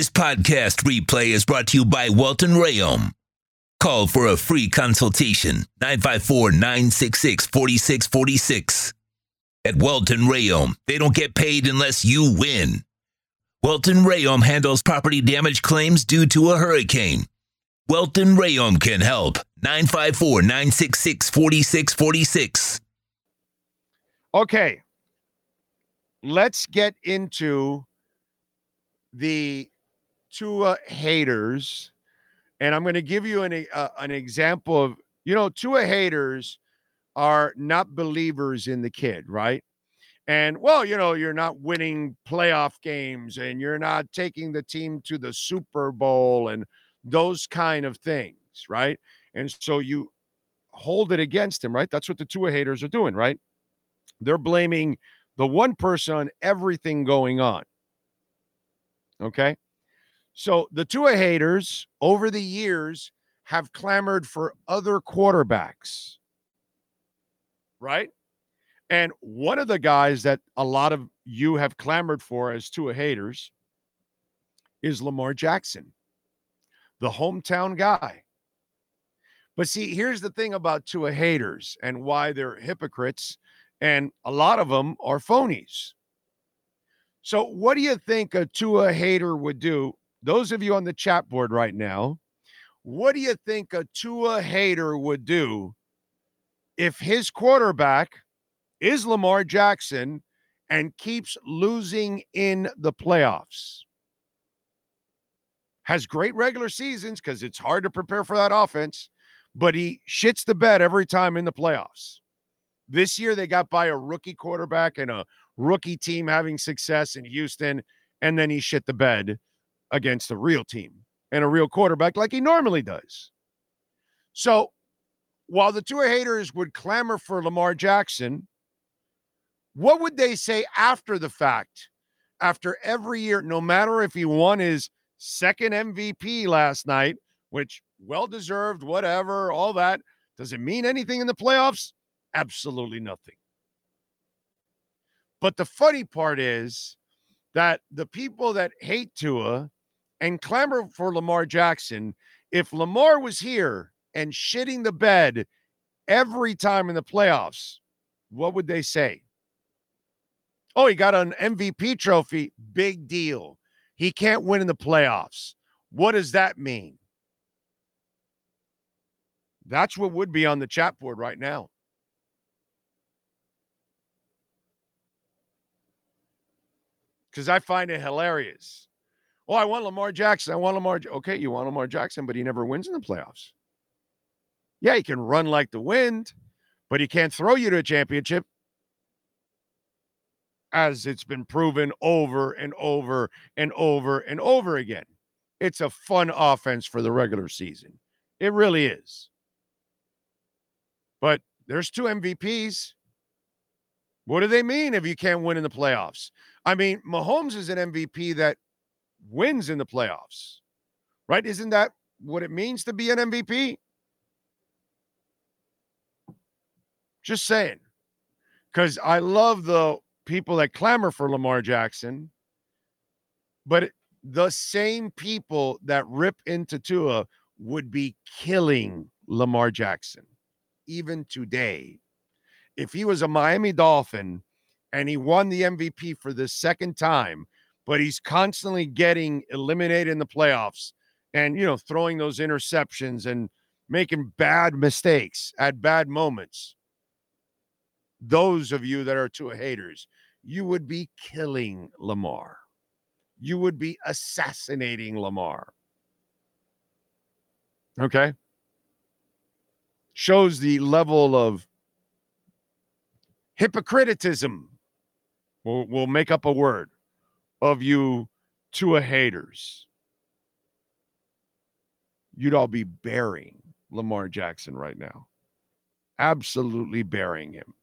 This podcast replay is brought to you by Welton Rayom. Call for a free consultation 954 966 4646. At Welton Rayom, they don't get paid unless you win. Welton Rayom handles property damage claims due to a hurricane. Welton Rayom can help. 954 966 4646. Okay. Let's get into the Tua haters. And I'm going to give you an, uh, an example of, you know, Tua haters are not believers in the kid, right? And well, you know, you're not winning playoff games and you're not taking the team to the Super Bowl and those kind of things, right? And so you hold it against him, right? That's what the Tua haters are doing, right? They're blaming the one person on everything going on. Okay. So the Tua haters over the years have clamored for other quarterbacks, right? And one of the guys that a lot of you have clamored for as Tua haters is Lamar Jackson, the hometown guy. But see, here's the thing about Tua haters and why they're hypocrites, and a lot of them are phonies. So, what do you think a Tua hater would do those of you on the chat board right now, what do you think a Tua hater would do if his quarterback is Lamar Jackson and keeps losing in the playoffs? Has great regular seasons because it's hard to prepare for that offense, but he shits the bed every time in the playoffs. This year, they got by a rookie quarterback and a rookie team having success in Houston, and then he shit the bed against a real team and a real quarterback like he normally does. So while the Tua haters would clamor for Lamar Jackson, what would they say after the fact? After every year, no matter if he won his second MVP last night, which well deserved, whatever, all that, does it mean anything in the playoffs? Absolutely nothing. But the funny part is that the people that hate Tua and clamor for Lamar Jackson. If Lamar was here and shitting the bed every time in the playoffs, what would they say? Oh, he got an MVP trophy. Big deal. He can't win in the playoffs. What does that mean? That's what would be on the chat board right now. Because I find it hilarious. Oh, I want Lamar Jackson. I want Lamar. Okay, you want Lamar Jackson, but he never wins in the playoffs. Yeah, he can run like the wind, but he can't throw you to a championship, as it's been proven over and over and over and over again. It's a fun offense for the regular season. It really is. But there's two MVPs. What do they mean if you can't win in the playoffs? I mean, Mahomes is an MVP that wins in the playoffs, right? Isn't that what it means to be an MVP? Just saying. Because I love the people that clamor for Lamar Jackson, but the same people that rip into Tua would be killing Lamar Jackson even today. If he was a Miami Dolphin and he won the MVP for the second time, but he's constantly getting eliminated in the playoffs and, you know, throwing those interceptions and making bad mistakes at bad moments. Those of you that are Tua haters, you would be killing Lamar. You would be assassinating Lamar. Okay. Shows the level of hypocriticism. We'll, we'll make up a word of you Tua haters, you'd all be burying Lamar Jackson right now. Absolutely burying him.